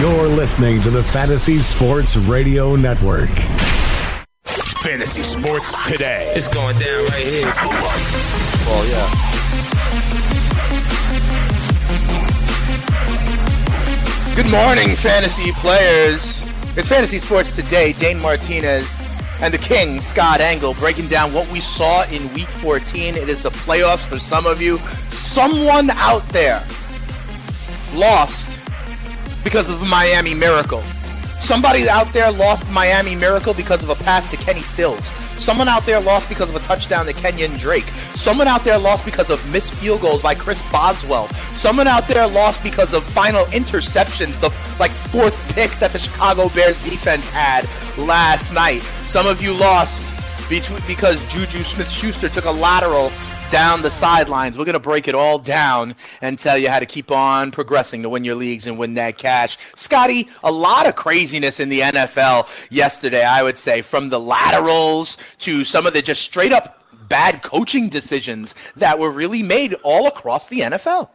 You're listening to the Fantasy Sports Radio Network. Fantasy Sports Today. It's going down right here. Well, yeah. Good morning, fantasy players. It's Fantasy Sports Today. Dane Martinez and the King, Scott Engel, breaking down what we saw in Week 14. It is the playoffs for some of you. Someone out there lost because of the Miami Miracle. Somebody out there lost Miami Miracle because of a pass to Kenny Stills. Someone out there lost because of a touchdown to Kenyan Drake. Someone out there lost because of missed field goals by Chris Boswell. Someone out there lost because of final interceptions, the like fourth pick that the Chicago Bears defense had last night. Some of you lost because Juju Smith-Schuster took a lateral down the sidelines. We're going to break it all down and tell you how to keep on progressing to win your leagues and win that cash. Scotty, a lot of craziness in the NFL yesterday, I would say, from the laterals to some of the just straight up bad coaching decisions that were really made all across the NFL.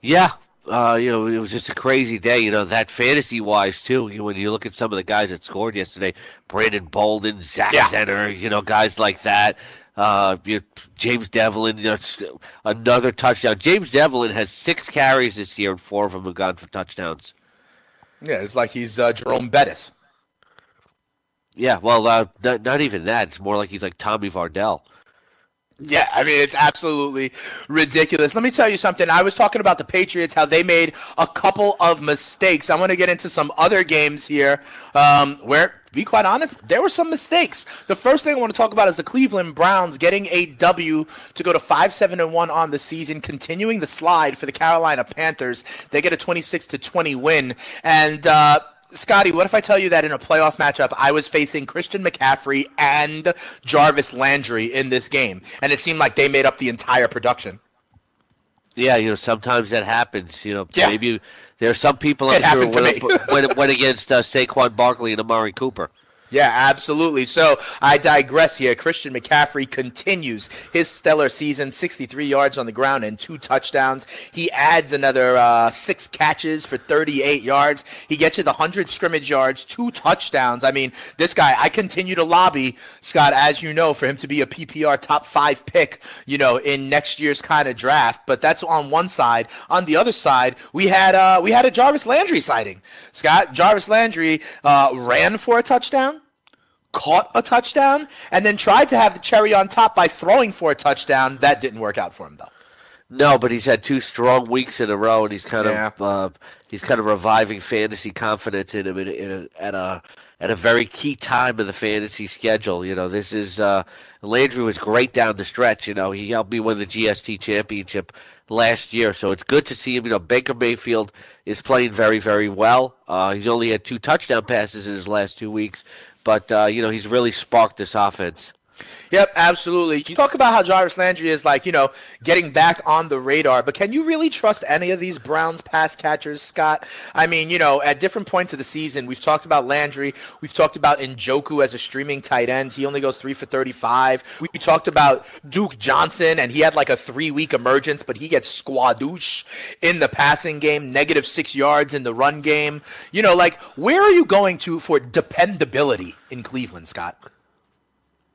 Yeah, uh, you know, it was just a crazy day. You know, that fantasy wise too. You know, when you look at some of the guys that scored yesterday, Brandon Bolden, Zach yeah. Zenner, you know, guys like that. Uh, James Develin, another touchdown. James Develin has six carries this year, and four of them have gone for touchdowns. Yeah, it's like he's uh, Jerome Bettis. Yeah, well, uh, not, not even that. It's more like he's like Tommy Vardell. Yeah, I mean, it's absolutely ridiculous. Let me tell you something. I was talking about the Patriots, how they made a couple of mistakes. I want to get into some other games here um, where, be quite honest, there were some mistakes. The first thing I want to talk about is the Cleveland Browns getting a W to go to 5 7 and 1 on the season, continuing the slide for the Carolina Panthers. They get a 26 to 20 win. And, uh, Scotty, what if I tell you that in a playoff matchup, I was facing Christian McCaffrey and Jarvis Landry in this game, and it seemed like they made up the entire production? Yeah, you know, sometimes that happens. You know, yeah. maybe there are some people I'm sure went, went, went, against uh, Saquon Barkley and Amari Cooper. Yeah, absolutely. So I digress here. Christian McCaffrey continues his stellar season 63 yards on the ground and two touchdowns. He adds another uh, six catches for 38 yards. He gets you the 100 scrimmage yards, two touchdowns. I mean, this guy, I continue to lobby, Scott, as you know, for him to be a PPR top five pick, you know, in next year's kind of draft. But that's on one side. On the other side, we had, uh, we had a Jarvis Landry sighting. Scott, Jarvis Landry uh, ran for a touchdown caught a touchdown and then tried to have the cherry on top by throwing for a touchdown. That didn't work out for him though. No, but he's had two strong weeks in a row, and he's kind yeah. of uh, he's kind of reviving fantasy confidence in him in, in a, at a at a very key time of the fantasy schedule. You know, this is uh, Landry was great down the stretch. You know, he helped me win the GST championship last year, so it's good to see him. You know, Baker Mayfield is playing very, very well. Uh, he's only had two touchdown passes in his last two weeks, but uh, you know he's really sparked this offense. Yep, absolutely. You talk about how Jarvis Landry is like, you know, getting back on the radar, but can you really trust any of these Browns pass catchers, Scott? I mean, you know, at different points of the season, we've talked about Landry, we've talked about Njoku as a streaming tight end. He only goes three for 35. We talked about Duke Johnson, and he had like a three week emergence, but he gets squadouche in the passing game, negative six yards in the run game. You know, like, where are you going to for dependability in Cleveland, Scott?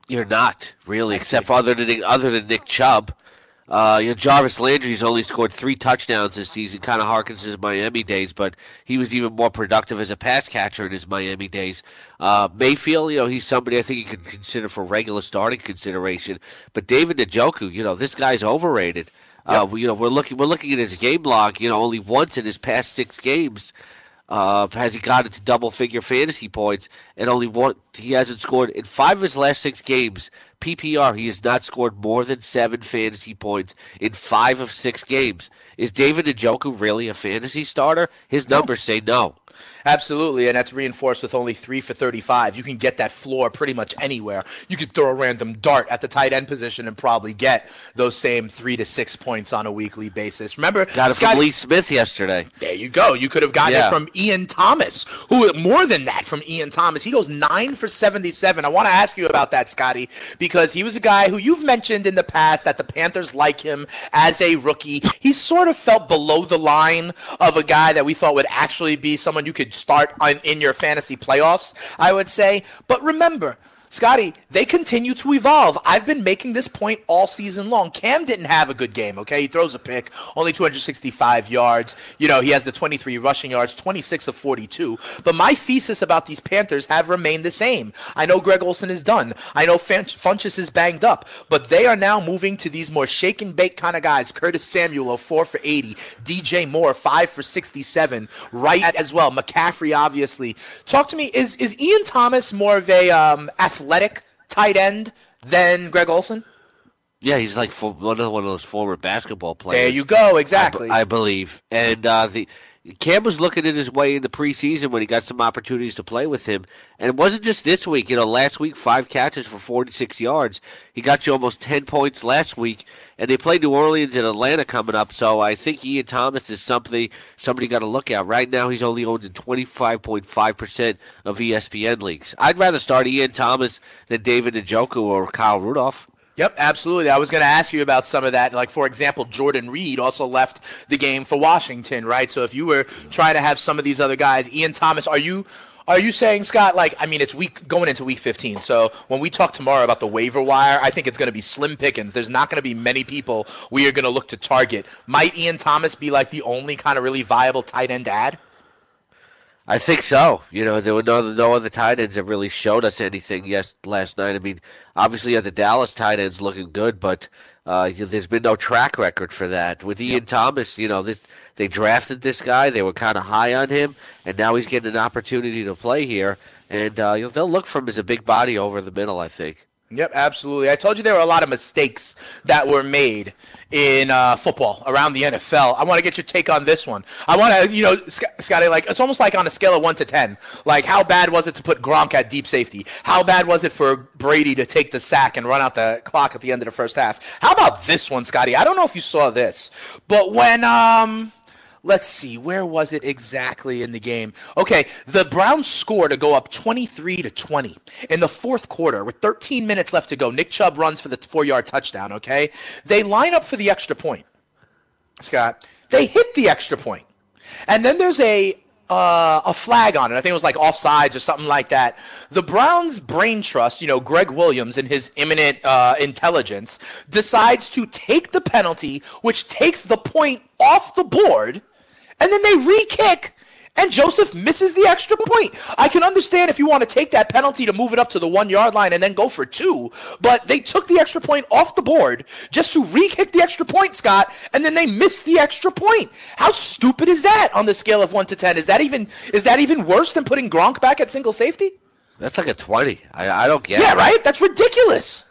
You're not really, except for other than other than Nick Chubb. Uh, you know, Jarvis Landry's only scored three touchdowns this season. Kind of harkens his Miami days, but he was even more productive as a pass catcher in his Miami days. Uh, Mayfield, you know, he's somebody I think you could consider for regular starting consideration. But David Njoku, you know, this guy's overrated. Uh, you know, we're looking we're looking at his game log. You know, only once in his past six games uh, has he got into double figure fantasy points and only one he hasn't scored in five of his last six games PPR he has not scored more than seven fantasy points in five of six games. Is David Njoku really a fantasy starter? His numbers no. say no. Absolutely, and that's reinforced with only three for 35. You can get that floor pretty much anywhere. You could throw a random dart at the tight end position and probably get those same three to six points on a weekly basis. Remember, Got it Scott- from Lee Smith yesterday. there you go. You could have gotten Yeah. it from Ian Thomas, who more than that from Ian Thomas. He goes nine for 77. I want to ask you about that, Scotty, because he was a guy who you've mentioned in the past that the Panthers like him as a rookie. He sort of felt below the line of a guy that we thought would actually be someone you could start in your fantasy playoffs, I would say. But remember, Scotty, they continue to evolve. I've been making this point all season long. Cam didn't have a good game, okay? He throws a pick, only 265 yards. You know, he has the 23 rushing yards, 26 of 42. But my thesis about these Panthers have remained the same. I know Greg Olsen is done. I know Fan- Funchess is banged up. But they are now moving to these more shake and bake kind of guys. Curtis Samuel, 4 for 80. DJ Moore, 5 for 67. Right as well. McCaffrey, obviously. Talk to me. Is, is Ian Thomas more of a um, tight end than Greg Olsen? Yeah, he's like one of one of those former basketball players. There you go. I, Exactly. I believe. And uh, the Cam was looking at his way in the preseason when he got some opportunities to play with him. And it wasn't just this week. You know, last week, five catches for 46 yards. He got you almost 10 points last week. And they play New Orleans and Atlanta coming up. So I think Ian Thomas is something somebody got to look at. Right now, he's only owned in 25.5% of ESPN leagues. I'd rather start Ian Thomas than David Njoku or Kyle Rudolph. Yep, absolutely. I was going to ask you about some of that. Like, for example, Jordan Reed also left the game for Washington, right? So if you were trying to have some of these other guys, Ian Thomas, are you are you saying, Scott? Like, I mean, it's week going into week 15. So when we talk tomorrow about the waiver wire, I think it's going to be slim pickings. There's not going to be many people we are going to look to target. Might Ian Thomas be like the only kind of really viable tight end ad? I think so. You know, there were no no other tight ends that really showed us anything yes last night. I mean, obviously, you had the Dallas tight ends looking good, but uh, there's been no track record for that. With Ian Thomas, you know, this, they drafted this guy. They were kind of high on him, and now he's getting an opportunity to play here. And uh, you know, they'll look for him as a big body over the middle. I think. Yep, absolutely. I told you there were a lot of mistakes that were made in uh, football around the NFL. I want to get your take on this one. I want to, you know, Sc- Scotty, like it's almost like on a scale of one to ten. Like, how bad was it to put Gronk at deep safety? How bad was it for Brady to take the sack and run out the clock at the end of the first half? How about this one, Scotty? I don't know if you saw this, but when um. Let's see, where was it exactly in the game? Okay, the Browns score to go up 23 to 20 in the fourth quarter with 13 minutes left to go. Nick Chubb runs for the four yard touchdown, okay? They line up for the extra point. Scott, they hit the extra point. And then there's a uh, a flag on it. I think it was like offsides or something like that. The Browns' brain trust, you know, Gregg Williams and his imminent uh, intelligence, decides to take the penalty, which takes the point off the board, and then they re-kick. And Joseph misses the extra point. I can understand if you want to take that penalty to move it up to the one yard line and then go for two, but they took the extra point off the board just to re kick the extra point, Scott, and then they missed the extra point. How stupid is that on the scale of one to ten? Is that even is that even worse than putting Gronk back at single safety? That's like a twenty. I, I don't get. Yeah, it. Yeah, right? That's ridiculous.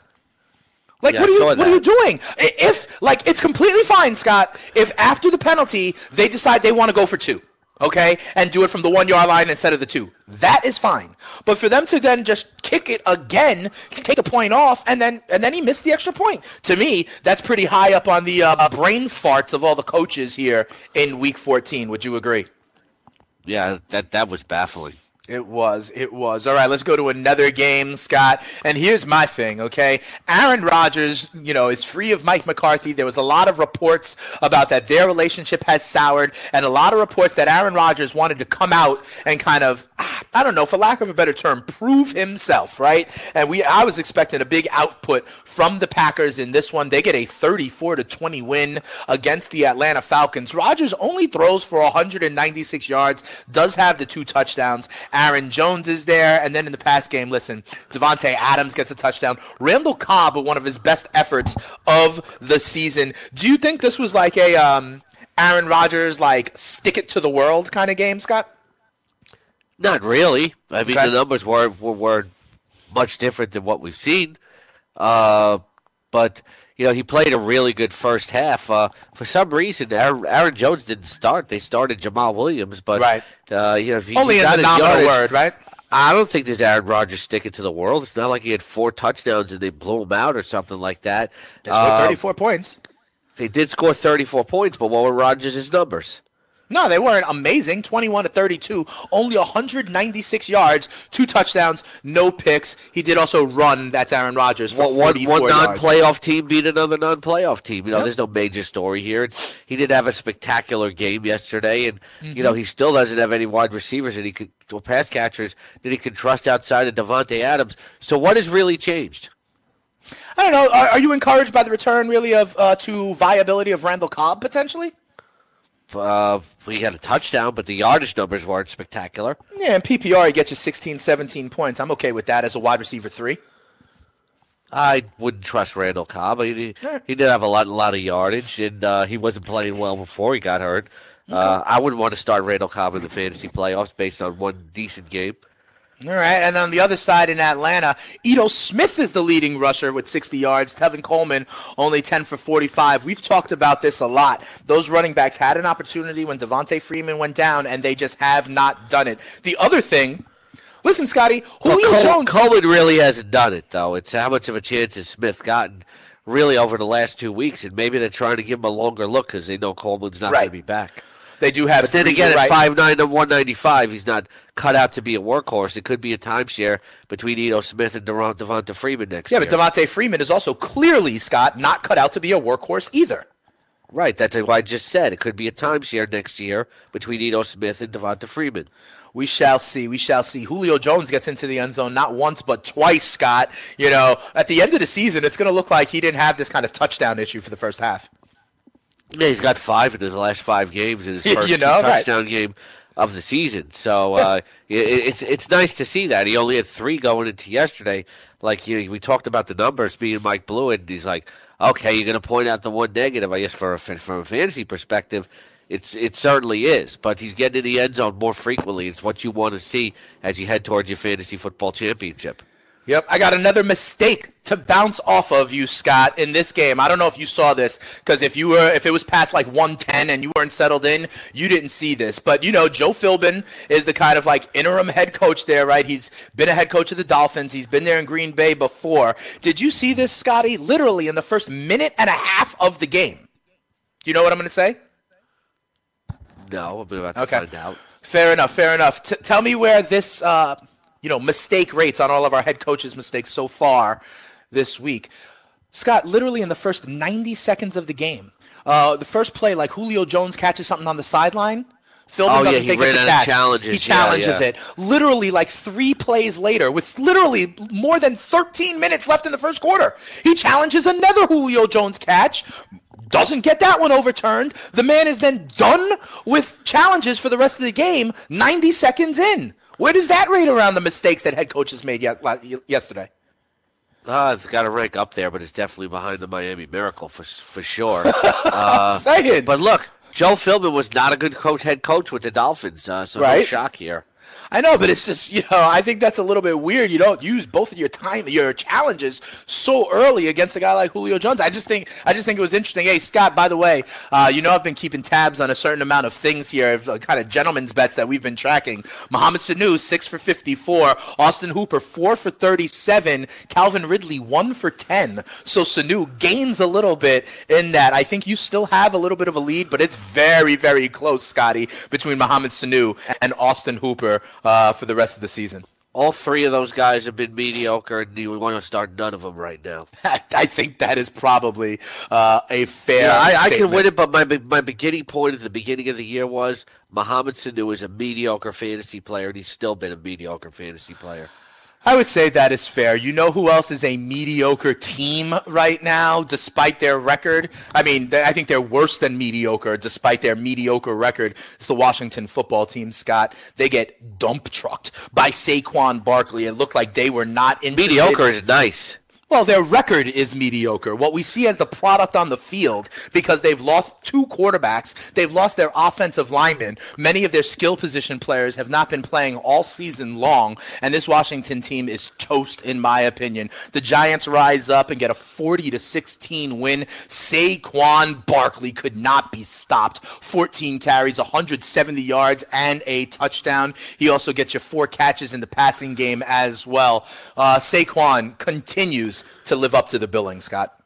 Like, Yeah, what are you what are you doing? If like it's completely fine, Scott, if after the penalty they decide they want to go for two, okay, and do it from the one yard line instead of the two, that is fine. But for them to then just kick it again, take a point off, and then and then he missed the extra point. To me, that's pretty high up on the uh, brain farts of all the coaches here in Week 14. Would you agree? Yeah, that that was baffling. It was. It was. All right, let's go to another game, Scott. And here's my thing, okay? Aaron Rodgers, you know, is free of Mike McCarthy. There was a lot of reports about that their relationship has soured, and a lot of reports that Aaron Rodgers wanted to come out and kind of, ah, I don't know, for lack of a better term, prove himself, right? And we, I was expecting a big output from the Packers in this one. They get a 34 to 20 win against the Atlanta Falcons. Rodgers only throws for 196 yards, does have the two touchdowns. Aaron Jones is there, and then in the pass game, listen, Davante Adams gets a touchdown. Randall Cobb with one of his best efforts of the season. Do you think this was like a um, Aaron Rodgers like stick it to the world kind of game, Scott? Not really. I mean, Okay. the numbers were, were were much different than what we've seen. Uh, but you know, he played a really good first half. Uh, for some reason, Aaron, Aaron, Jones didn't start. They started Jamaal Williams, but right. uh, you know, he, only he in the nominal word, right? I don't think there's Aaron Rodgers sticking to the world. It's not like he had four touchdowns and they blew him out or something like that. They scored Uh, 34 points. They did score 34 points, but what were Rodgers' numbers? No, they weren't amazing. 21 to 32, only 196 yards, two touchdowns, no picks. He did also run. That's Aaron Rodgers for One, one, 44 one yards. non-playoff team beat another non-playoff team. You know, Yep. there's no major story here. He did have a spectacular game yesterday, and Mm-hmm. you know he still doesn't have any wide receivers and he could or pass catchers that he can trust outside of Davante Adams. So what has really changed? I don't know. Are, are you encouraged by the return, really, of uh, to viability of Randall Cobb potentially? Uh, we had a touchdown, but the yardage numbers weren't spectacular. Yeah, in PPR, he gets you 16, 17 points. I'm okay with that as a wide receiver three. I wouldn't trust Randall Cobb. He, he did have a lot, a lot of yardage, and uh, he wasn't playing well before he got hurt. Uh, I wouldn't want to start Randall Cobb in the fantasy playoffs based on one decent game. All right, and on the other side in Atlanta, Ito Smith is the leading rusher with 60 yards. Tevin Coleman only 10 for 45. We've talked about this a lot. Those running backs had an opportunity when Devonta Freeman went down, and they just have not done it. The other thing, listen, Scotty, Well, Julio Cole- Jones. Coleman really hasn't done it, though. It's how much of a chance has Smith gotten really over the last two weeks, and maybe they're trying to give him a longer look because they know Coleman's not going to be back. They do have. But then again, at right. five nine to one ninety five, he's not cut out to be a workhorse. It could be a timeshare between Ito Smith and Deron- Devonta Freeman next Yeah, year. but Devonta Freeman is also clearly, Scott, not cut out to be a workhorse either. right, that's what I just said. It could be a timeshare next year between Ito Smith and Devonta Freeman. We shall see. We shall see. Julio Jones gets into the end zone not once but twice, Scott. You know, at the end of the season, it's going to look like he didn't have this kind of touchdown issue for the first half. Yeah, he's got five in his last five games in his first You know, right. touchdown game of the season. So uh, it, it's it's nice to see that he only had three going into yesterday. Like you know, we talked about the numbers being Mike Blewett, and he's like, okay, you're going to point out the one negative. I guess for a, from a fantasy perspective, it's it certainly is. But he's getting in the end zone more frequently. It's what you want to see as you head towards your fantasy football championship. Yep, I got another mistake to bounce off of you, Scott, in this game. I don't know if you saw this because if you were, if it was past like 110 and you weren't settled in, you didn't see this. But you know, Joe Philbin is the kind of like interim head coach there, right? He's been a head coach of the Dolphins. He's been there in Green Bay before. Did you see this, Scotty? Literally in the first minute and a half of the game. Do you know what I'm going to say? No, I'm about to Okay. find out. Fair enough. Fair enough. T- tell me where this, uh, you know, mistake rates on all of our head coaches' mistakes so far this week. Scott, literally in the first 90 seconds of the game, uh, the first play, like Julio Jones catches something on the sideline. Philbin Oh, yeah, doesn't he think it's a catch. challenges. He Yeah, challenges yeah. it. Literally, like three plays later, with literally more than 13 minutes left in the first quarter, he challenges another Julio Jones catch. Doesn't get that one overturned. The man is then done with challenges for the rest of the game. 90 seconds in. Where does that rate around the mistakes that head coaches made ye- yesterday? Uh, it's got to rank up there, but it's definitely behind the Miami Miracle for for sure. Uh, Saying. But look, Joe Philbin was not a good coach, head coach with the Dolphins, uh, so no Right. shock here. I know, but it's just you know I think that's a little bit weird. You don't use both of your time, your challenges so early against a guy like Julio Jones. I just think I just think it was interesting. Hey Scott, by the way, uh, you know I've been keeping tabs on a certain amount of things here, of, uh, kind of gentlemen's bets that we've been tracking. Mohamed Sanu six for fifty four, Austin Hooper four for thirty seven, Calvin Ridley one for ten. So Sanu gains a little bit in that. I think you still have a little bit of a lead, but it's very very close, Scotty, between Mohamed Sanu and Austin Hooper uh, for the rest of the season. All three of those guys have been mediocre, and you want to start none of them right now. I think that is probably uh, a fair. Yeah, I, I can win it, but my my beginning point at the beginning of the year was Mohamed Sanu is a mediocre fantasy player, and he's still been a mediocre fantasy player. I would say that is fair. You know who else is a mediocre team right now, despite their record? I mean, I think they're worse than mediocre, despite their mediocre record. It's the Washington football team, Scott. They get dump trucked by Saquon Barkley. It looked like they were not in. Mediocre is nice. Well, their record is mediocre. What we see as the product on the field, because they've lost two quarterbacks, they've lost their offensive linemen. Many of their skill position players have not been playing all season long, and this Washington team is toast, in my opinion. The Giants rise up and get a 40 to 16 win. Saquon Barkley could not be stopped. 14 carries, 170 yards, and a touchdown. He also gets you four catches in the passing game as well. Uh, Saquon continues to live up to the billing, Scott.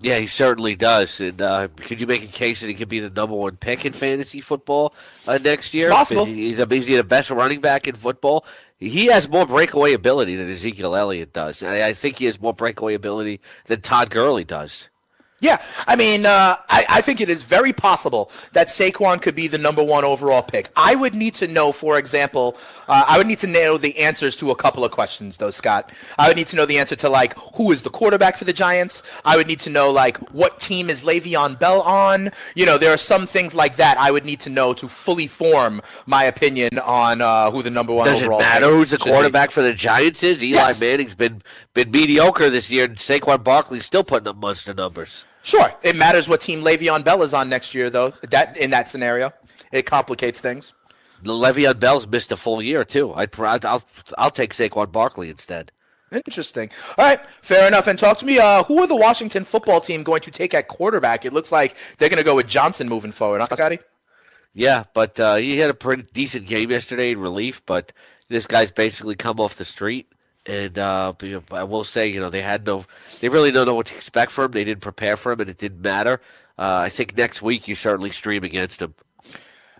Yeah, he certainly does. And uh, could you make a case that he could be the number one pick in fantasy football uh, next year? It's possible. He's, he's the best running back in football. He has more breakaway ability than Ezekiel Elliott does. I, I think he has more breakaway ability than Todd Gurley does. Yeah, I mean, uh, I, I, think it is very possible that Saquon could be the number one overall pick. I would need to know, for example, uh, I would need to know the answers to a couple of questions, though, Scott. I would need to know the answer to, like, who is the quarterback for the Giants? I would need to know, like, what team is Le'Veon Bell on? You know, there are some things like that I would need to know to fully form my opinion on uh, who the number one Does overall Does it matter who's the quarterback be. for the Giants is? Eli yes. Manning's been, been mediocre this year, and Saquon Barkley's still putting up monster numbers. Sure, it matters what team Le'Veon Bell is on next year, though. That in that scenario, it complicates things. Le'Veon Bell's missed a full year too. I'd, I'll I'll take Saquon Barkley instead. Interesting. All right, fair enough. And talk to me. Uh, who are the Washington football team going to take at quarterback? It looks like they're going to go with Johnson moving forward, huh, Scotty? Yeah, but uh, he had a pretty decent game yesterday in relief. But this guy's basically come off the street. And uh, I will say, you know, they had no, they really don't know what to expect from him. They didn't prepare for him, and it didn't matter. Uh, I think next week you certainly stream against him.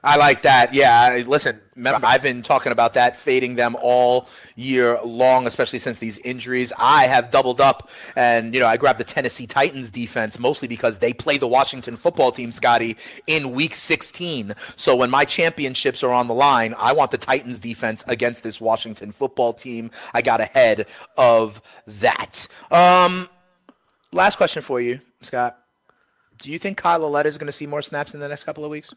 I like that. Yeah. Listen, remember, I've been talking about that, fading them all year long, especially since these injuries. I have doubled up and, you know, I grabbed the Tennessee Titans defense mostly because they play the Washington football team, Scotty, in week 16. So when my championships are on the line, I want the Titans defense against this Washington football team. I got ahead of that. Um, last question for you, Scott. Do you think Kyle Lauletta is going to see more snaps in the next couple of weeks?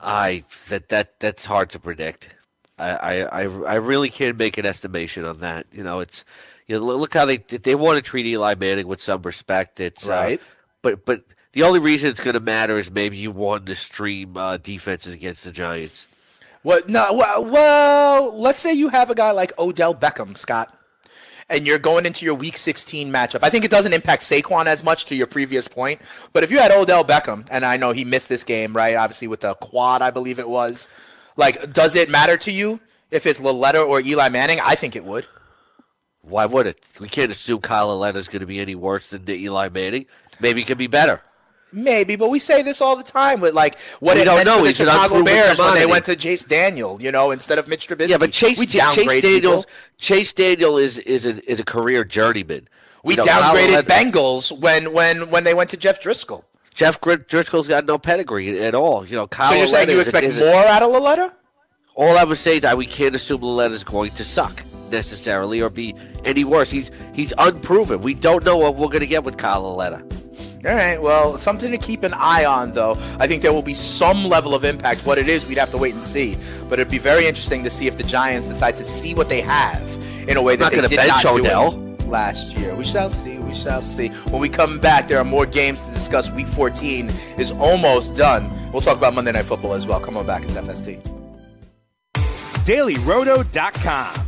I that that that's hard to predict. I, I, I really can't make an estimation on that. You know, it's you know, look how they they want to treat Eli Manning with some respect. It's uh, right, uh, but but the only reason it's going to matter is maybe you want to stream uh, defenses against the Giants. What? No. Well, well, let's say you have a guy like Odell Beckham, Scott and you're going into your Week 16 matchup. I think it doesn't impact Saquon as much to your previous point, but if you had Odell Beckham, and I know he missed this game, right? Obviously with the quad, I believe it was. Like, does it matter to you if it's Lauletta or Eli Manning? I think it would. Why would it? We can't assume Kyle Lauletta is going to be any worse than the Eli Manning. Maybe he could be better. Maybe, but we say this all the time with like what we it don't know. the It's Chicago Bears when they went to Chase Daniel, you know, instead of Mitch Trubisky. Yeah, but Chase, we Chase Daniel, Chase Daniel is is a is a career journeyman. We you know, downgraded Bengals when when when they went to Jeff Driskel. Jeff Driskel's got no pedigree at all. You know, Kyle so you're saying you expect more out of Lauletta? All I would say is that we can't assume Lauletta is going to suck necessarily or be any worse. He's he's unproven. We don't know what we're going to get with Kyle Lauletta. All right. Well, something to keep an eye on, though. I think there will be some level of impact. What it is, we'd have to wait and see. But it'd be very interesting to see if the Giants decide to see what they have in a way that not they did not Odell. do last year. We shall see. We shall see. When we come back, there are more games to discuss. Week 14 is almost done. We'll talk about Monday Night Football as well. Come on back. It's FST. DailyRoto.com.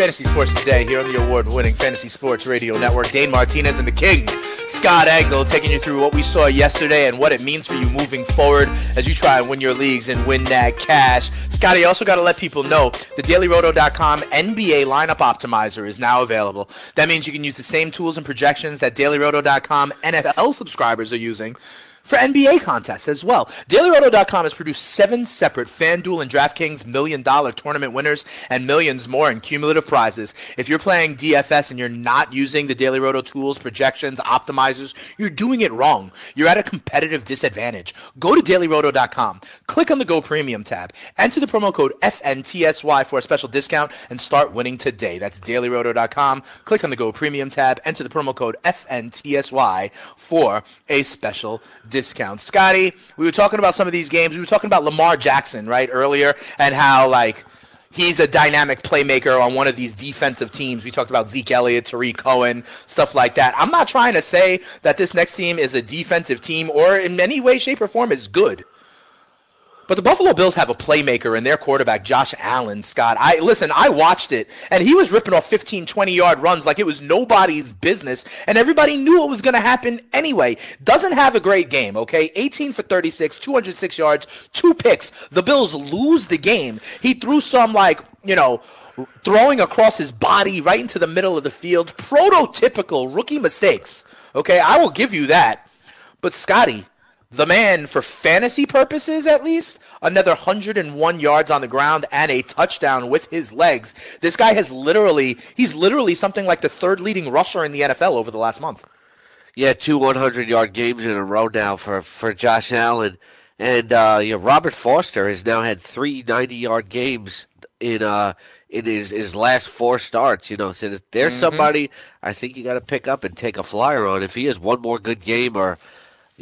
Fantasy Sports Today here on the award winning Fantasy Sports Radio Network. Dane Martinez and the King, Scott Engel, taking you through what we saw yesterday and what it means for you moving forward as you try and win your leagues and win that cash. Scotty, also got to let people know the dailyroto.com NBA lineup optimizer is now available. That means you can use the same tools and projections that dailyroto.com NFL subscribers are using for NBA contests as well. DailyRoto.com has produced seven separate FanDuel and DraftKings million dollar tournament winners and millions more in cumulative prizes. If you're playing DFS and you're not using the Daily Roto tools, projections, optimizers, you're doing it wrong. You're at a competitive disadvantage. Go to DailyRoto.com, click on the Go Premium tab, enter the promo code FNTSY for a special discount, and start winning today. That's DailyRoto.com. Click on the Go Premium tab, enter the promo code FNTSY for a special discount discount. Scotty, we were talking about some of these games. We were talking about Lamar Jackson, right, earlier, and how, like, he's a dynamic playmaker on one of these defensive teams. We talked about Zeke Elliott, Tarik Cohen, stuff like that. I'm not trying to say that this next team is a defensive team or in any way, shape, or form is good. But the Buffalo Bills have a playmaker in their quarterback, Josh Allen, Scott. I listen, I watched it, and he was ripping off 15, 20 yard runs like it was nobody's business, and everybody knew it was going to happen anyway. Doesn't have a great game, okay? 18 for 36, 206 yards, two picks. The Bills lose the game. He threw some, like, you know, throwing across his body right into the middle of the field. Prototypical rookie mistakes, okay? I will give you that. But, Scotty, the man, for fantasy purposes at least, another 101 yards on the ground and a touchdown with his legs. This guy has literally, he's literally something like the third leading rusher in the NFL over the last month. Yeah, two 100 yard games in a row now for, for Josh Allen. And uh, yeah, Robert Foster has now had three 90 yard games in uh, in his, his last four starts. You know, so if there's mm-hmm. somebody I think you got to pick up and take a flyer on. If he has one more good game or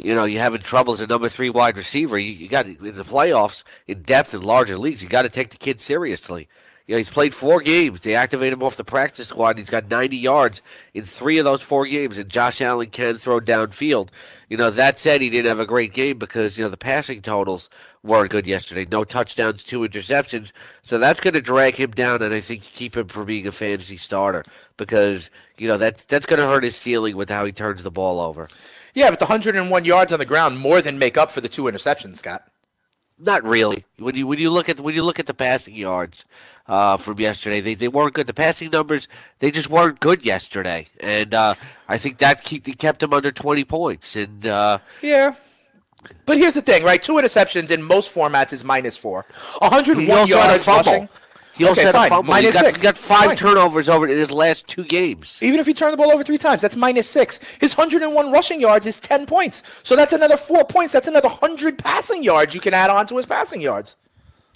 you know, you're having trouble as a number three wide receiver. You, you got in the playoffs in depth in larger leagues. You got to take the kid seriously. You know, he's played four games. They activate him off the practice squad. he's got 90 yards in three of those four games. And Josh Allen can throw downfield. You know, that said, he didn't have a great game because you know the passing totals weren't good yesterday. No touchdowns, two interceptions. So that's going to drag him down, and I think keep him from being a fantasy starter because you know that's that's going to hurt his ceiling with how he turns the ball over. Yeah, but the 101 yards on the ground more than make up for the two interceptions, Scott. Not really. When you when you look at when you look at the passing yards uh, from yesterday, they, they weren't good. The passing numbers they just weren't good yesterday, and uh, I think that keep, kept them under 20 points. And uh, yeah, but here's the thing, right? Two interceptions in most formats is minus four. 101 yards rushing. He also okay, had fine. a fumble. Minus he got, six. He got five fine. turnovers over in his last two games. Even if he turned the ball over three times, that's minus six. His 101 rushing yards is 10 points. So that's another four points. That's another 100 passing yards you can add on to his passing yards.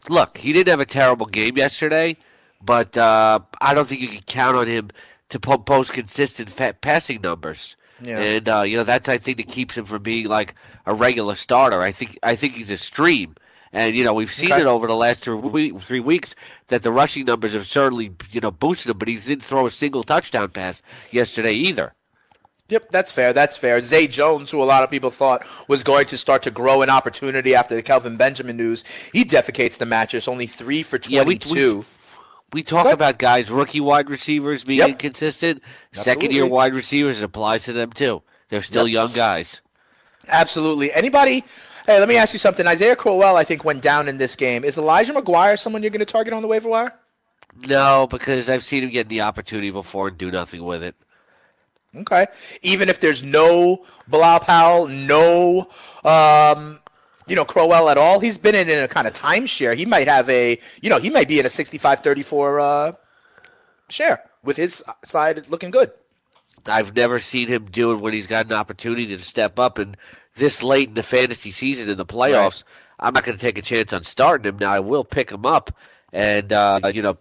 Look, he didn't have a terrible game yesterday, but uh, I don't think you can count on him to post consistent passing numbers. Yeah. And uh, you know that's I think that keeps him from being like a regular starter. I think I think he's a stream. And you know we've seen okay. it over the last three, three weeks that the rushing numbers have certainly you know boosted him, but he didn't throw a single touchdown pass yesterday either. Yep, that's fair. That's fair. Zay Jones, who a lot of people thought was going to start to grow an opportunity after the Kelvin Benjamin news, he defecates the mattress. Only three for twenty-two. Yeah, we, we, we talk about guys, rookie wide receivers being yep. inconsistent. Second year wide receivers it applies to them too. They're still yep. young guys. Absolutely. Anybody Hey, let me ask you something. Isaiah Crowell, I think, went down in this game. Is Elijah McGuire someone you're going to target on the waiver wire? No, because I've seen him get the opportunity before and do nothing with it. Okay. Even if there's no Bilal Powell, no, um, you know, Crowell at all, he's been in, in a kind of timeshare. He might have a, you know, he might be in a 65 34 uh, share with his side looking good. I've never seen him do it when he's got an opportunity to step up and this late in the fantasy season in the playoffs, right. I'm not going to take a chance on starting him. Now I will pick him up and uh, you know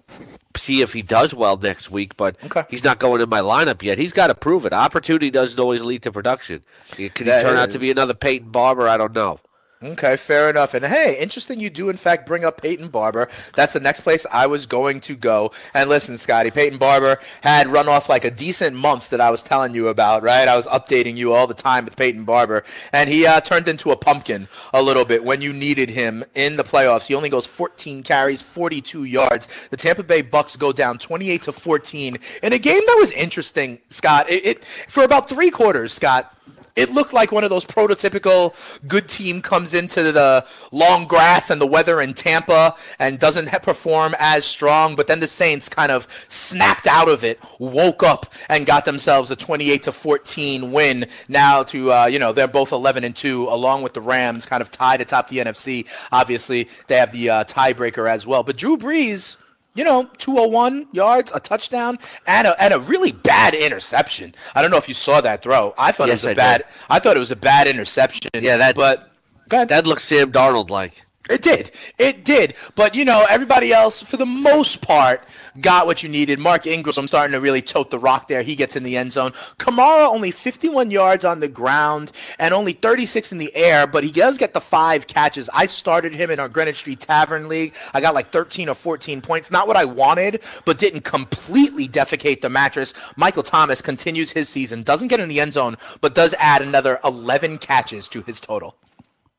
see if he does well next week. But okay. he's not going in my lineup yet. He's got to prove it. Opportunity doesn't always lead to production. Could he turn is. out to be another Peyton Barber? I don't know. Okay, fair enough. And hey, interesting you do in fact bring up Peyton Barber. That's the next place I was going to go. And listen, Scotty, Peyton Barber had run off like a decent month that I was telling you about, right? I was updating you all the time with Peyton Barber. And he uh, turned into a pumpkin a little bit when you needed him in the playoffs. He only goes 14 carries, 42 yards. The Tampa Bay Bucks go down 28 to 14 in a game that was interesting, Scott. It, it for about three quarters, Scott it looked like one of those prototypical good team comes into the long grass and the weather in Tampa and doesn't perform as strong, but then the Saints kind of snapped out of it, woke up, and got themselves a 28 to 14 win. Now to uh, you know they're both 11 and two, along with the Rams, kind of tied atop the NFC. Obviously, they have the uh, tiebreaker as well. But Drew Brees you know, 201 yards, a touchdown, and a, and a really bad interception. I don't know if you saw that throw. I thought yes, it was a I bad. Did. I thought it was a bad interception. Yeah, that. But that looks Sam Darnold like. It did. It did. But, you know, everybody else, for the most part, got what you needed. Mark Ingram starting to really tote the rock there. He gets in the end zone. Kamara only 51 yards on the ground and only 36 in the air, but he does get the five catches. I started him in our Greenwich Street Tavern League. I got like 13 or 14 points. Not what I wanted, but didn't completely defecate the mattress. Michael Thomas continues his season, doesn't get in the end zone, but does add another 11 catches to his total.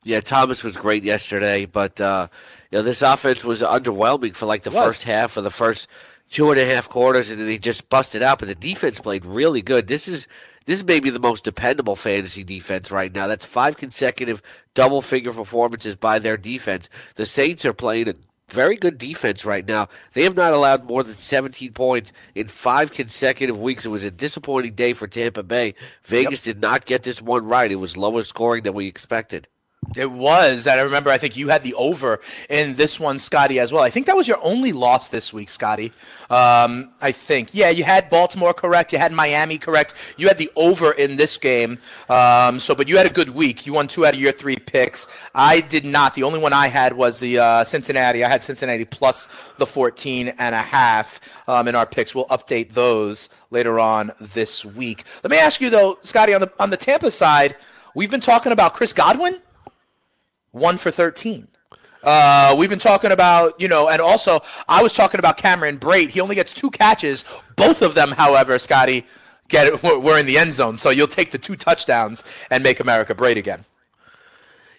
Yeah, Thomas was great yesterday, but uh, you know this offense was underwhelming for like the first half for the first two and a half quarters, and then they just busted out. But the defense played really good. This is this is maybe the most dependable fantasy defense right now. That's five consecutive double figure performances by their defense. The Saints are playing a very good defense right now. They have not allowed more than 17 points in five consecutive weeks. It was a disappointing day for Tampa Bay. Vegas yep. did not get this one right. It was lower scoring than we expected. It was. And I remember, I think you had the over in this one, Scotty, as well. I think that was your only loss this week, Scotty. Um, I think. Yeah, you had Baltimore correct. You had Miami correct. You had the over in this game. Um, so, but you had a good week. You won two out of your three picks. I did not. The only one I had was the uh, Cincinnati. I had Cincinnati plus the 14 and a half um, in our picks. We'll update those later on this week. Let me ask you, though, Scotty, on the, on the Tampa side, we've been talking about Chris Godwin one for 13. Uh, we've been talking about, you know, and also I was talking about Cameron Brate. He only gets two catches. Both of them, however, Scotty, get it, were in the end zone. So you'll take the two touchdowns and make America great again.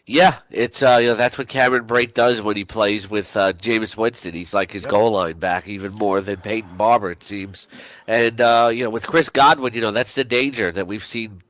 Yeah, it's uh, you know that's what Cameron Brate does when he plays with uh, Jameis Winston. He's like his yep. goal line back even more than Peyton Barber, it seems. And uh, you know, with Chris Godwin, you know that's the danger that we've seen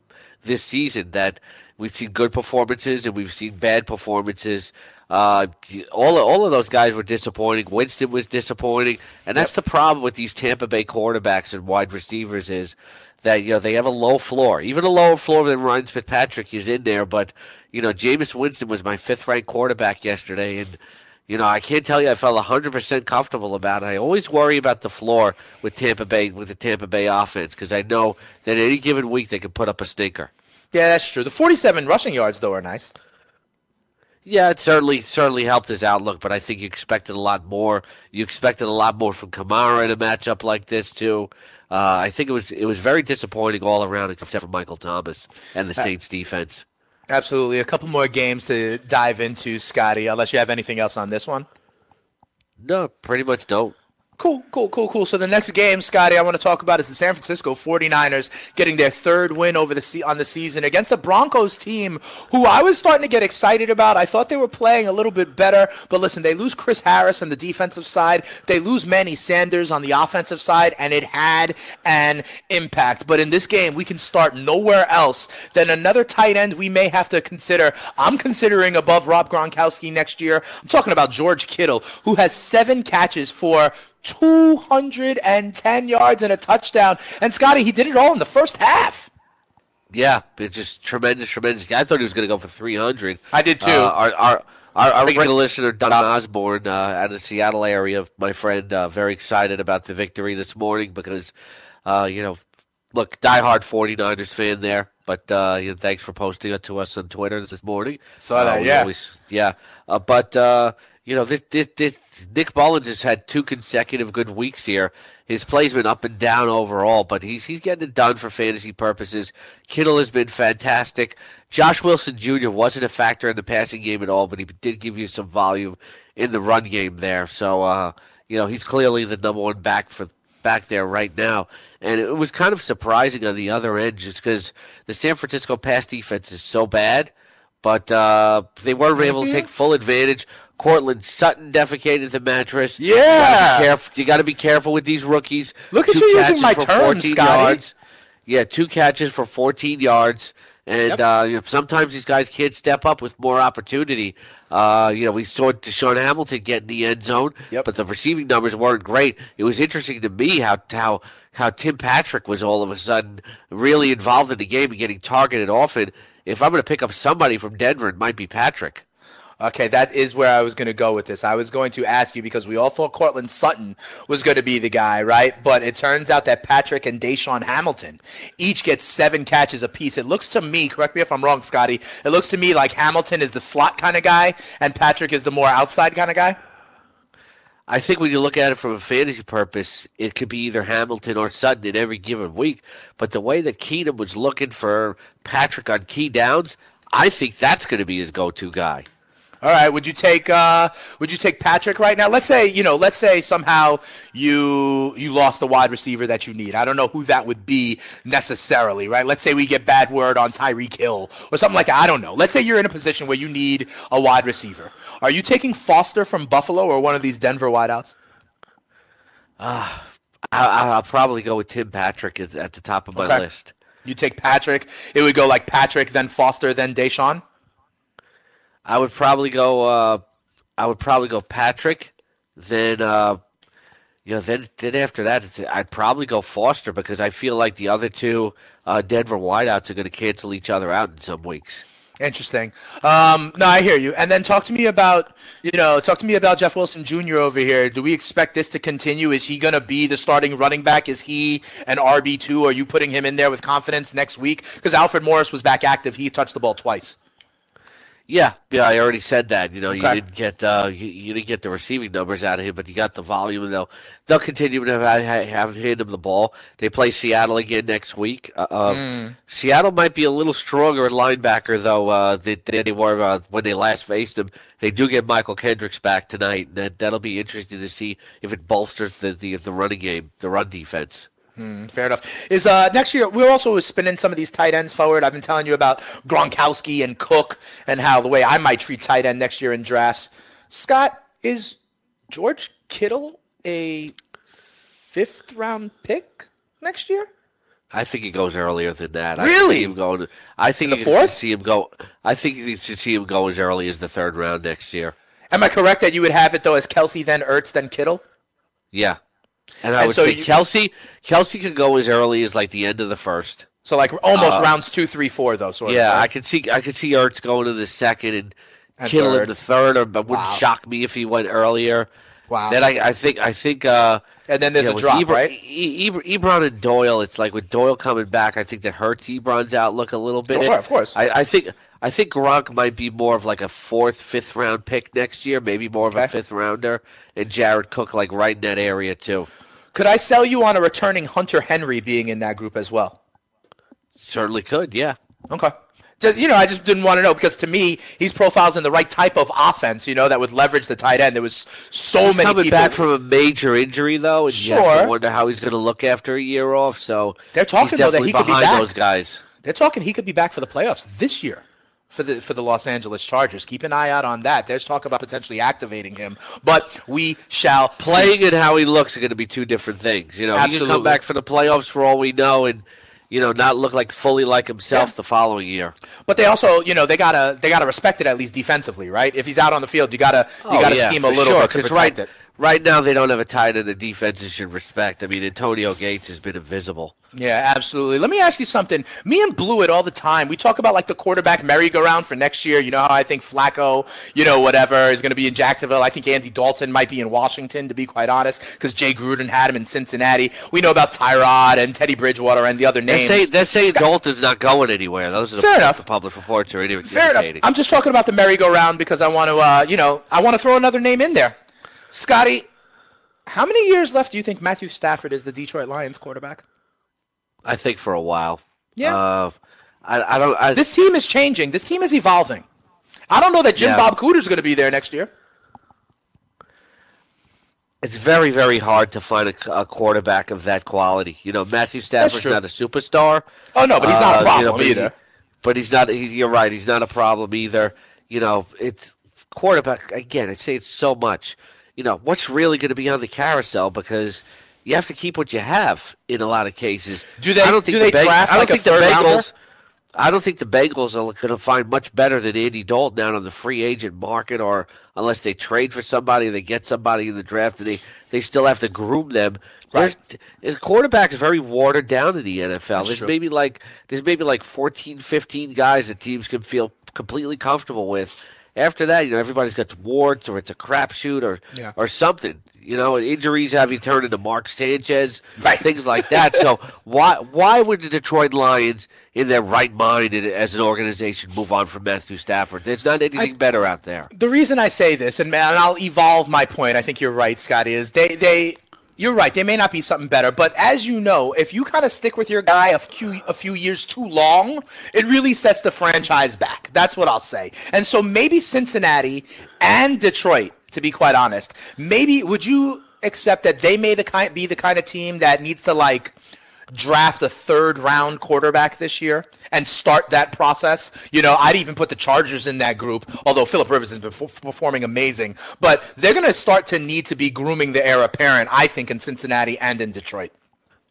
this season. That We've seen good performances and we've seen bad performances. Uh, all all of those guys were disappointing. Winston was disappointing, and that's yep. the problem with these Tampa Bay quarterbacks and wide receivers is that you know they have a low floor, even a lower floor than Ryan Fitzpatrick is in there. But you know, Jameis Winston was my fifth ranked quarterback yesterday, and you know I can't tell you I felt hundred percent comfortable about it. I always worry about the floor with Tampa Bay with the Tampa Bay offense because I know that any given week they can put up a stinker. Yeah, that's true. The 47 rushing yards, though, are nice. Yeah, it certainly certainly helped his outlook, but I think you expected a lot more. You expected a lot more from Kamara in a matchup like this too. Uh, I think it was it was very disappointing all around, except for Michael Thomas and the Saints defense. Absolutely, a couple more games to dive into, Scotty. Unless you have anything else on this one. No, pretty much don't. Cool, cool, cool, cool. So the next game, Scotty, I want to talk about is the San Francisco 49ers getting their third win over the se- on the season against the Broncos team, who I was starting to get excited about. I thought they were playing a little bit better, but listen, they lose Chris Harris on the defensive side, they lose Manny Sanders on the offensive side, and it had an impact. But in this game, we can start nowhere else than another tight end we may have to consider. I'm considering above Rob Gronkowski next year. I'm talking about George Kittle, who has seven catches for 210 yards and a touchdown. And Scotty, he did it all in the first half. Yeah, it's just tremendous, tremendous. I thought he was going to go for 300. I did too. Uh, our, our, our, our regular listener, Don Osborne, uh, out of the Seattle area, my friend, uh, very excited about the victory this morning because, uh, you know, look, diehard 49ers fan there. But uh, you know, thanks for posting it to us on Twitter this morning. Saw that, uh, yeah. Always, yeah. Uh, but uh, you know, this, this, this, Nick Mullens has had two consecutive good weeks here. His play's been up and down overall, but he's he's getting it done for fantasy purposes. Kittle has been fantastic. Josh Wilson Jr. wasn't a factor in the passing game at all, but he did give you some volume in the run game there. So uh, you know, he's clearly the number one back for back there right now. And it was kind of surprising on the other end just because the San Francisco pass defense is so bad, but uh, they weren't able to mm-hmm. take full advantage. Courtland Sutton defecated the mattress. Yeah, you got to be careful with these rookies. Look at two you using my terms, Scotty. Yards. Yeah, two catches for 14 yards. And Yep. uh, you know, sometimes these guys can't step up with more opportunity. Uh, you know, we saw DaeSean Hamilton get in the end zone, Yep. but the receiving numbers weren't great. It was interesting to me how how how Tim Patrick was all of a sudden really involved in the game and getting targeted often. If I'm going to pick up somebody from Denver, it might be Patrick. Okay, that is where I was going to go with this. I was going to ask you because we all thought Courtland Sutton was going to be the guy, right? But it turns out that Patrick and DaeSean Hamilton each get seven catches apiece. It looks to me, correct me if I'm wrong, Scotty, it looks to me like Hamilton is the slot kind of guy and Patrick is the more outside kind of guy. I think when you look at it from a fantasy purpose, it could be either Hamilton or Sutton in every given week. But the way that Keenum was looking for Patrick on key downs, I think that's going to be his go-to guy. All right. Would you take uh, Would you take Patrick right now? Let's say you know. Let's say somehow you you lost the wide receiver that you need. I don't know who that would be necessarily. Right. Let's say we get bad word on Tyreek Hill or something like that. I don't know. Let's say you're in a position where you need a wide receiver. Are you taking Foster from Buffalo or one of these Denver wideouts? I, I'll probably go with Tim Patrick at, at the top of my Okay. list. You take Patrick. It would go like Patrick, then Foster, then DaeSean. I would probably go. Uh, I would probably go Patrick. Then, uh, you know, then then after that, I'd probably go Foster because I feel like the other two uh, Denver wideouts are going to cancel each other out in some weeks. Interesting. Um, no, I hear you. And then talk to me about, you know, talk to me about Jeff Wilson Jr. over here. Do we expect this to continue? Is he going to be the starting running back? Is he an RB two? Are you putting him in there with confidence next week? Because Alfred Morris was back active. He touched the ball twice. Yeah, yeah, I already said that. You know, you didn't get uh, you, you didn't get the receiving numbers out of him, but you got the volume, and they'll they'll continue to have, have hand him the ball. They play Seattle again next week. Uh, Hmm. Seattle might be a little stronger at linebacker though uh, than, than they were uh, when they last faced him. They do get Mychal Kendricks back tonight, and that that'll be interesting to see if it bolsters the the, the running game, the run defense. Fair enough. Is uh next year we're also spinning some of these tight ends forward. I've been telling you about Gronkowski and Cook and how the way I might treat tight end next year in drafts. Scott, is George Kittle a fifth round pick next year? I think he goes earlier than that. I Really? see him going. I think In the fourth? see him go. I think you should see him go as early as the third round next year. Am I correct that you would have it though as Kelce, then Ertz, then Kittle? Yeah, and I And would so say you- Kelce. Kelce could go as early as like the end of the first. So like almost rounds two, three, four though, sort of. Uh, Yeah, I could see. I could see Ertz going to the second and, And Kittle in the third, or but wouldn't Wow. shock me if he went earlier. Wow. Then I, I think. I think. uh And then there's yeah, a drop, Ebron, right? E- E- Ebron and Doyle, it's like with Doyle coming back, I think that hurts Ebron's outlook a little bit. Of course, of course. I, I think I think Gronk might be more of like a fourth, fifth round pick next year, maybe more of a fifth rounder, and Jared Cook like right in that area too. Could I sell you on a returning Hunter Henry being in that group as well? Certainly could, yeah. Okay. Just, you know, I just didn't want to know because to me, he's profiles in the right type of offense. You know, that would leverage the tight end. There was so He's many coming people. back from a major injury though, and you have Sure. to wonder how he's going to look after a year off. So They're talking, though, that he could be back. those guys. They're talking he could be back for the playoffs this year for the for the Los Angeles Chargers. Keep an eye out on that. There's talk about potentially activating him, but we shall see. Playing and how he looks are going to be two different things. You know, he can come back for the playoffs for all we know, and you know, not look like fully like himself Yeah. the following year. But they also, you know, they gotta they gotta respect it at least defensively, right? If he's out on the field, you gotta you oh, gotta Oh, yeah, scheme a little sure, bit to protect right, it. Right now, they don't have a tight end the defenses should respect. I mean, Antonio Gates has been invisible. Yeah, absolutely. Let me ask you something. Me and Blue it all the time. We talk about like the quarterback merry-go-round for next year. You know how I think Flacco, you know, whatever, is going to be in Jacksonville. I think Andy Dalton might be in Washington, to be quite honest, because Jay Gruden had him in Cincinnati. We know about Tyrod and Teddy Bridgewater and the other names. they say saying Dalton's not going anywhere. Those are the, Fair enough. the public reports are indicating. Fair enough. I'm just talking about the merry-go-round because I want to, uh, you know, I want to throw another name in there. Scotty, how many years left do you think Matthew Stafford is the Detroit Lions quarterback? I think for a while. Yeah. Uh, I, I don't. I, This team is changing. This team is evolving. I don't know that Jim Yeah. Bob Cooter's going to be there next year. it's very, very hard to find a, a quarterback of that quality. You know, Matthew Stafford's not a superstar. Oh, no, but he's not a Uh, you problem know, either. but he's not. He, you're right. He's not a problem either. You know, it's quarterback again. I say it's so much. You know, what's really going to be on the carousel because you have to keep what you have in a lot of cases. Do they- I don't think do the they Beng- draft I don't like think the rounder? Bengals. I don't think the Bengals are going to find much better than Andy Dalton down on the free agent market, or unless they trade for somebody, and they get somebody in the draft, and they, they still have to groom them. Right. The quarterback is very watered down in the NFL. That's there's true. maybe like there's maybe like 14, 15 guys that teams can feel completely comfortable with. After that, you know, everybody's got warts or it's a crapshoot or yeah. or something. You know, injuries have you turn into Mark Sanchez, right. things like that. so why why would the Detroit Lions, in their right mind as an organization, move on from Matthew Stafford? There's not anything I, better out there. The reason I say this, and, and I'll evolve my point. I think you're right, Scott. Is they they you're right. They may not be something better, but as you know, if you kind of stick with your guy a few a few years too long, it really sets the franchise back. That's what I'll say. And so maybe Cincinnati and Detroit, to be quite honest, maybe would you accept that they may the kind be the kind of team that needs to like draft a third round quarterback this year and start that process. You know, I'd even put the Chargers in that group, although Philip Rivers has been performing amazing. But they're going to start to need to be grooming the heir apparent, I think, in Cincinnati and in Detroit.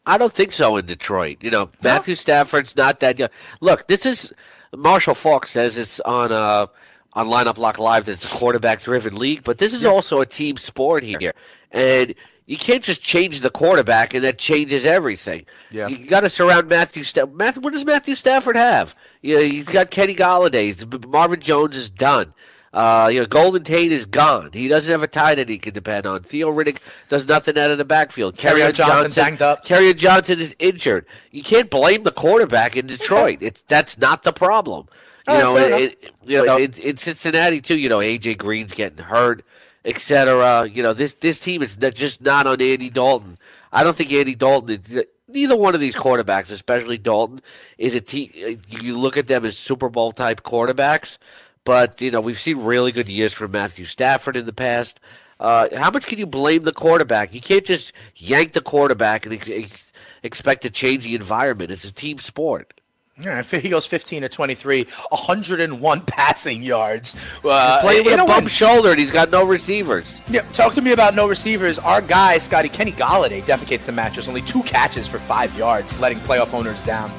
I don't think so in Detroit. You know, Matthew Stafford's not that young. Look, this is Marshall Faulk says it's on uh on lineup lock live that it's a quarterback driven league, but this is also a team sport here. And you can't just change the quarterback and that changes everything. Yeah. You got to surround Matthew Stafford. Matthew, what does Matthew Stafford have? You know, he's got Kenny Golladay. Marvin Jones is done. Uh, you know, Golden Tate is gone. He doesn't have a tie that he can depend on. Theo Riddick does nothing out of the backfield. Kerryon Johnson, Johnson banged up. Kerryon Johnson is injured. You can't blame the quarterback in Detroit. It's that's not the problem. You oh, know, it, it, you know, it's in Cincinnati too. You know, AJ Green's getting hurt etc. You know, this this team is just not on Andy Dalton. I don't think Andy Dalton. Neither one of these quarterbacks, especially Dalton, is a team. You look at them as Super Bowl type quarterbacks, but you know we've seen really good years from Matthew Stafford in the past. Uh, how much can you blame the quarterback? You can't just yank the quarterback and ex- expect to change the environment. It's a team sport. Yeah, he goes 15 to 23, 101 passing yards. Uh, playing with a bum shoulder, and he's got no receivers. Yeah, talk to me about no receivers. Our guy, Scotty Kenny Golladay, defecates the matches. Only two catches for five yards, letting playoff owners down.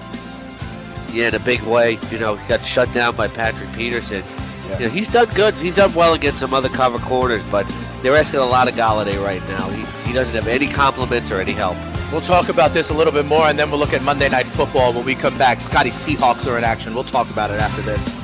Yeah, in a big way. You know, he got shut down by Patrick Peterson. Yeah. You know, he's done good. He's done well against some other cover corners, but they're asking a lot of Golladay right now. He, he doesn't have any compliments or any help. We'll talk about this a little bit more, and then we'll look at Monday Night Football when we come back. Scotty Seahawks are in action. We'll talk about it after this.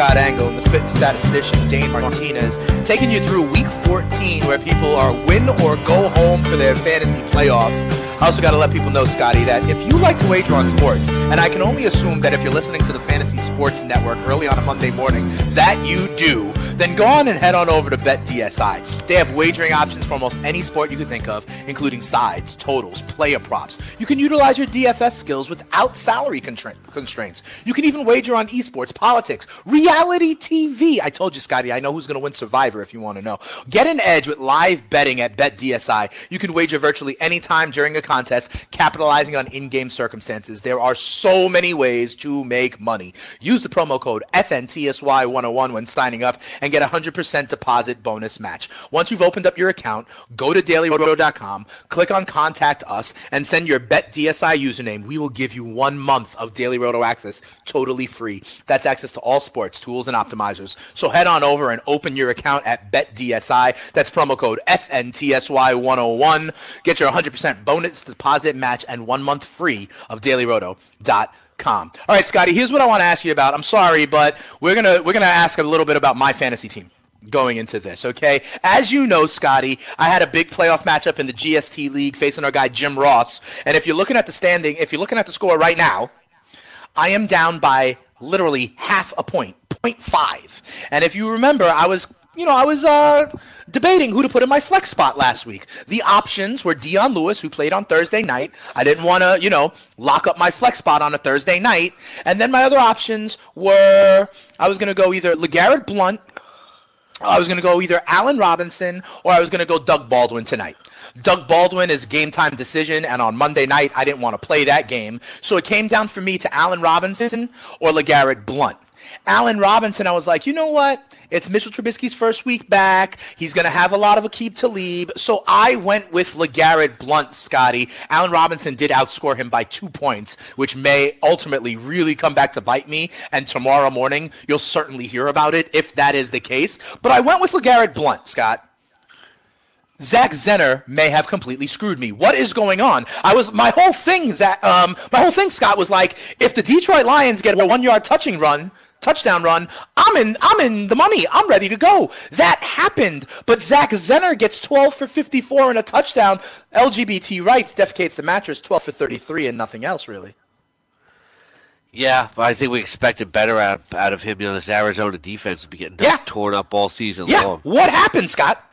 Scott Engel and the Spit Statistician Dane Martinez taking you through Week 14, where people are win or go home for their fantasy playoffs. I also got to let people know, Scotty, that if you like to wager on sports, and I can only assume that if you're listening to the Fantasy Sports Network early on a Monday morning, that you do then go on and head on over to BetDSI. They have wagering options for almost any sport you can think of, including sides, totals, player props. You can utilize your DFS skills without salary constraints. You can even wager on esports, politics, reality TV. I told you, Scotty, I know who's going to win Survivor if you want to know. Get an edge with live betting at BetDSI. You can wager virtually any time during a contest, capitalizing on in-game circumstances. There are so many ways to make money. Use the promo code FNTSY101 when signing up and and get a 100% deposit bonus match. Once you've opened up your account, go to dailyroto.com, click on contact us, and send your BetDSI username. We will give you one month of Daily Roto access totally free. That's access to all sports, tools, and optimizers. So head on over and open your account at BetDSI. That's promo code FNTSY101. Get your 100% bonus deposit match and one month free of dailyroto.com. All right, Scotty. Here's what I want to ask you about. I'm sorry, but we're gonna we're gonna ask a little bit about my fantasy team. going into this, okay? As you know, Scotty, I had a big playoff matchup in the GST League facing our guy Jim Ross. And if you're looking at the standing, if you're looking at the score right now, I am down by literally half a point, 0.5. And if you remember, I was you know, I was uh, debating who to put in my flex spot last week. The options were Dion Lewis, who played on Thursday night. I didn't want to, you know, lock up my flex spot on a Thursday night. And then my other options were I was going to go either LeGarrette Blunt, I was going to go either Allen Robinson, or I was going to go Doug Baldwin tonight. Doug Baldwin is game time decision, and on Monday night, I didn't want to play that game. So it came down for me to Allen Robinson or LeGarrette Blunt. Allen Robinson, I was like, you know what? It's Mitchell Trubisky's first week back. He's going to have a lot of Aqib Talib. So I went with LeGarrette Blunt, Scotty. Allen Robinson did outscore him by two points, which may ultimately really come back to bite me. And tomorrow morning, you'll certainly hear about it if that is the case. But I went with LeGarrette Blunt, Scott. Zach Zenner may have completely screwed me. What is going on? I was my whole thing that um my whole thing Scott was like if the Detroit Lions get a 1-yard touching run, touchdown run, I'm in I'm in the money. I'm ready to go. That happened. But Zach Zenner gets 12 for 54 and a touchdown. LGBT rights defecates the mattress 12 for 33 and nothing else really. Yeah, but I think we expected better out, out of him. You know, this Arizona defense be getting yeah. torn up all season yeah. long. What happened, Scott?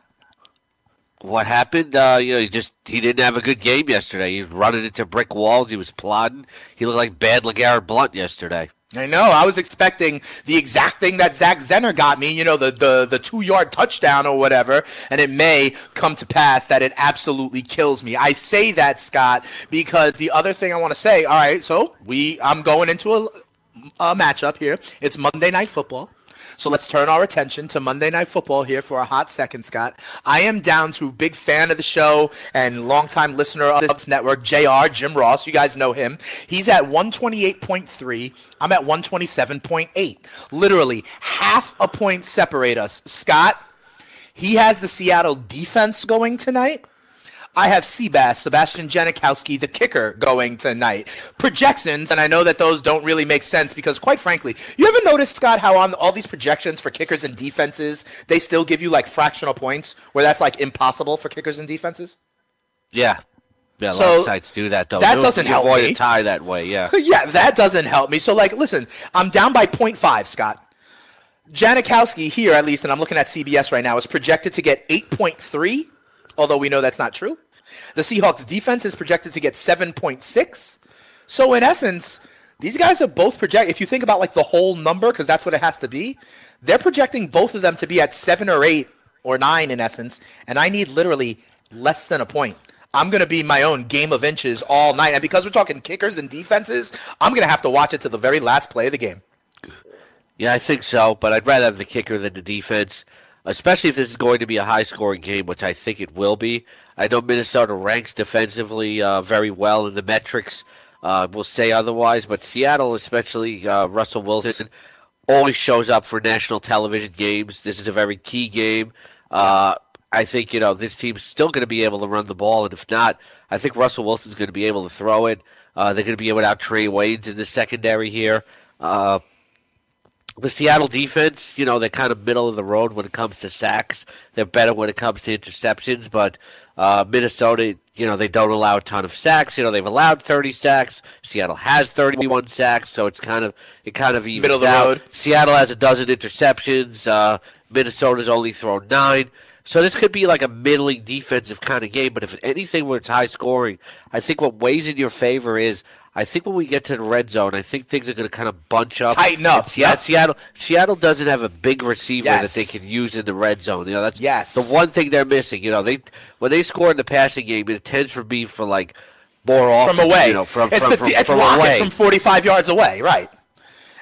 What happened? Uh, you know, he just he didn't have a good game yesterday. He was running into brick walls. He was plodding. He looked like bad LeGarrette Blunt yesterday. I know. I was expecting the exact thing that Zach Zenner got me, you know, the, the, the two yard touchdown or whatever, and it may come to pass that it absolutely kills me. I say that, Scott, because the other thing I want to say, all right, so we I'm going into a, a matchup here. It's Monday night football. So let's turn our attention to Monday Night Football here for a hot second, Scott. I am down to big fan of the show and longtime listener of this network, JR, Jim Ross. You guys know him. He's at 128.3. I'm at 127.8. Literally half a point separate us. Scott, he has the Seattle defense going tonight. I have Seabass, Sebastian Janikowski, the kicker, going tonight. Projections, and I know that those don't really make sense because, quite frankly, you ever notice, Scott, how on all these projections for kickers and defenses, they still give you like fractional points, where that's like impossible for kickers and defenses? Yeah. Yeah, a So, lot of sites do that though. that You- doesn't help avoid me. a tie that way. Yeah. yeah, that doesn't help me. So, like, listen, I'm down by 0.5, Scott. Janikowski here, at least, and I'm looking at CBS right now, is projected to get 8.3, although we know that's not true. The Seahawks defense is projected to get 7.6. So, in essence, these guys are both project. If you think about like the whole number, because that's what it has to be, they're projecting both of them to be at seven or eight or nine in essence, and I need literally less than a point. I'm going to be my own game of inches all night. And because we're talking kickers and defenses, I'm going to have to watch it to the very last play of the game. Yeah, I think so, but I'd rather have the kicker than the defense, especially if this is going to be a high scoring game, which I think it will be. I know Minnesota ranks defensively uh, very well, and the metrics uh, will say otherwise, but Seattle, especially uh, Russell Wilson, always shows up for national television games. This is a very key game. Uh, I think, you know, this team's still going to be able to run the ball, and if not, I think Russell Wilson's going to be able to throw it. Uh, they're going to be able without Trae Waynes in the secondary here. The Seattle defense, you know, they're kind of middle of the road when it comes to sacks. They're better when it comes to interceptions, but uh, Minnesota, you know, they don't allow a ton of sacks. You know, they've allowed 30 sacks. Seattle has 31 sacks, so it's kind of it kind of evens Middle of the out. road. Seattle has a dozen interceptions. Uh, Minnesota's only thrown nine. So this could be like a middling defensive kind of game, but if anything where it's high scoring, I think what weighs in your favor is I think when we get to the red zone, I think things are going to kind of bunch up. Tighten up, And Seattle. Seattle, Seattle doesn't have a big receiver Yes. that they can use in the red zone. You know, that's Yes. the one thing they're missing. You know, they when they score in the passing game, it tends for me for like more often. From away. you know, from it's from, the, from, it's from away. from 45 yards away, right.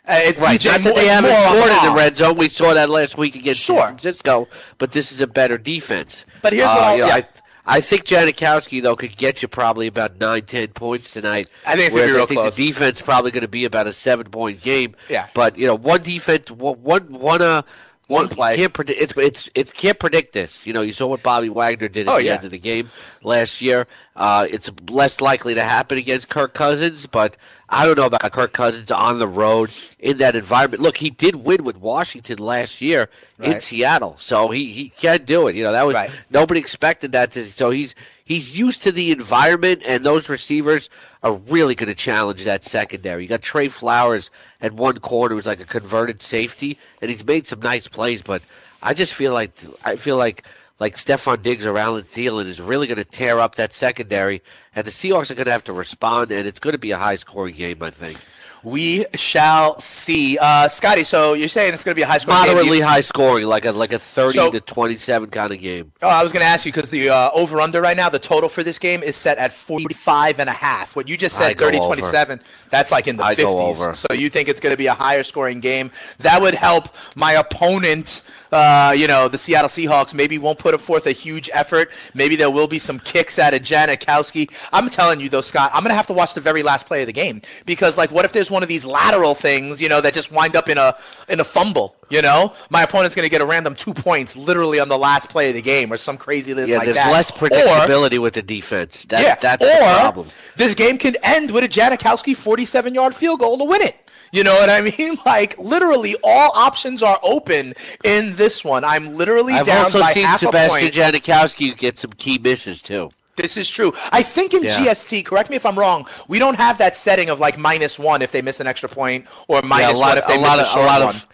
Uh, it's Right, DJ not that they haven't scored in the red zone. We saw that last week against Sure. San Francisco, but this is a better defense. But here's what Uh, I'll- you know, yeah. I, I think Janikowski though could get you probably about nine, ten points tonight. I think it's gonna be real I think close. the defense probably going to be about a seven point game. Yeah. But you know, one defense, one one one, uh, one play. Can't predict. It's it's it can't predict this. You know, you saw what Bobby Wagner did at Oh, the yeah. end of the game last year. Uh, it's less likely to happen against Kirk Cousins, but I don't know about Kirk Cousins on the road in that environment. Look, he did win with Washington last year in Seattle, so he, he can do it. You know, that was Right. nobody expected that. To, so he's he's used to the environment, and those receivers are really going to challenge that secondary. You got Tre Flowers at one corner, who's like a converted safety, and he's made some nice plays. But I just feel like I feel like like Stefon Diggs or Adam Thielen is really going to tear up that secondary, and the Seahawks are going to have to respond, and it's going to be a high scoring game. I think We shall see. Uh, Scotty, so you're saying it's going to be a high game. moderately high scoring, like a like a thirty So- to twenty seven kind of game. Oh, I was going to ask you because the uh, over under right now, the total for this game is set at 45 and a half. What you just said, go 30 over. 27, that's like in the I 50s. So you think it's going to be a higher scoring game. That would help my opponent, uh, you know, the Seattle Seahawks, maybe won't put forth a huge effort. Maybe there will be some kicks out of Janikowski. I'm telling you, though, Scott, I'm going to have to watch the very last play of the game because, like, what if there's one of these lateral things, you know, that just wind up in a in a fumble? You know, my opponent's going to get a random two points literally on the last play of the game or some craziness Yeah, like there's that. less Or- predictability with the defense. That, yeah, that's or the problem. this game can end with a Janikowski 47 yard field goal to win it. You know what I mean? Like literally, all options are open in this one. I'm literally I've down also by seen half a Sebastian. Janikowski get some key misses too. This is true. I think in Yeah. GST, correct me if I'm wrong, we don't have that setting of like minus one if they miss an extra point or Yeah, a lot, one if they a miss lot a of, a short lot one. of,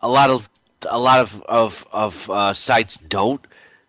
a lot of, a lot of of of uh, sites don't.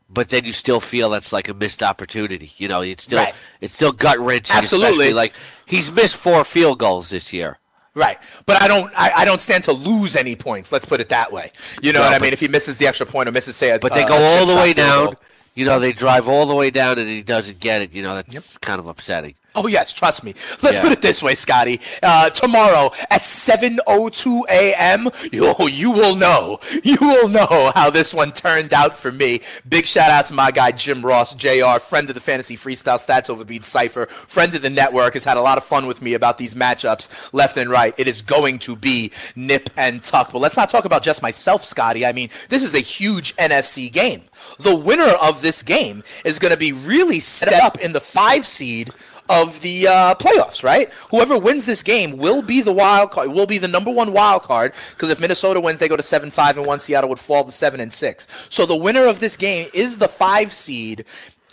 But then you still feel that's like a missed opportunity. You know, it's still Right. it's still gut wrenching. Absolutely. Like he's missed four field goals this year. Right, but I don't. I, I don't stand to lose any points. Let's put it that way. You know No, what I mean? If he misses the extra point or misses, say, a, But they go a all the way down. goal. You know, they drive all the way down and he doesn't get it. You know, that's kind of upsetting. Oh yes, trust me. Let's Yeah. put it this way, Scotty. Uh, tomorrow at 7:02 a.m., you you will know. You will know how this one turned out for me. Big shout out to my guy Jim Ross, Jr., friend of the Fantasy Freestyle Stats Overbeat Cipher, friend of the network, has had a lot of fun with me about these matchups left and right. It is going to be nip and tuck. But let's not talk about just myself, Scotty. I mean, this is a huge NFC game. The winner of this game is going to be really set up in the five seed of the uh, playoffs, right? Whoever wins this game will be the wild card, will be the number one wild card. Because if Minnesota wins, they go to seven five and one. Seattle would fall to seven and six. So the winner of this game is the five seed.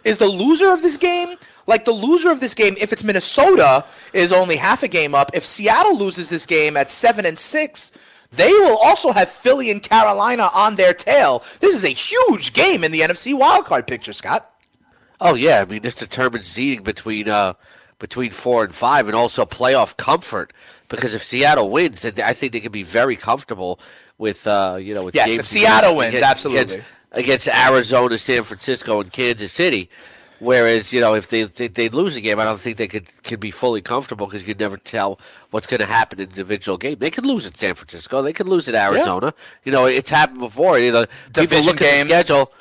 Is the loser of this game? Like the loser of this game, if it's Minnesota, is only half a game up. If Seattle loses this game at seven and six, they will also have Philly and Carolina on their tail. This is a huge game in the NFC wildcard picture, Scott. Oh yeah, I mean this determines seeding between uh between four and five, and also playoff comfort. Because if Seattle wins, then I think they can be very comfortable with uh you know with Yes, games if Seattle wins, against- absolutely. against, against Arizona, San Francisco, and Kansas City. Whereas you know if they they, they lose a game, I don't think they could could be fully comfortable because you can never tell what's going to happen in an individual game. They could lose at San Francisco, they could lose at Arizona. You know it's happened before. You know people Division look at games. the schedule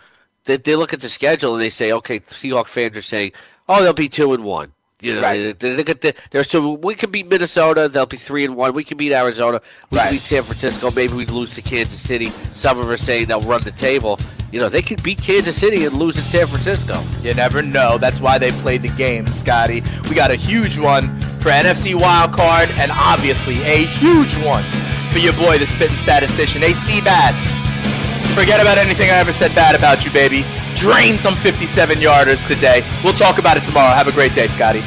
they, they look at the schedule and they say, okay, Seahawk fans are saying, oh, they'll be two and one. You know, Right. they, look at the, they're so we can beat Minnesota, they'll be three and one. We can beat Arizona, we Right. can beat San Francisco. Maybe we lose to Kansas City. Some of us saying they'll run the table. You know, they could beat Kansas City and lose to San Francisco. You never know. That's why they played the game, Scotty. We got a huge one for NFC Wild Card, and obviously a huge one for your boy, the spitting statistician, AC Bass. Forget about anything I ever said bad about you, baby. Drain some 57 yarders today. We'll talk about it tomorrow. Have a great day, Scotty.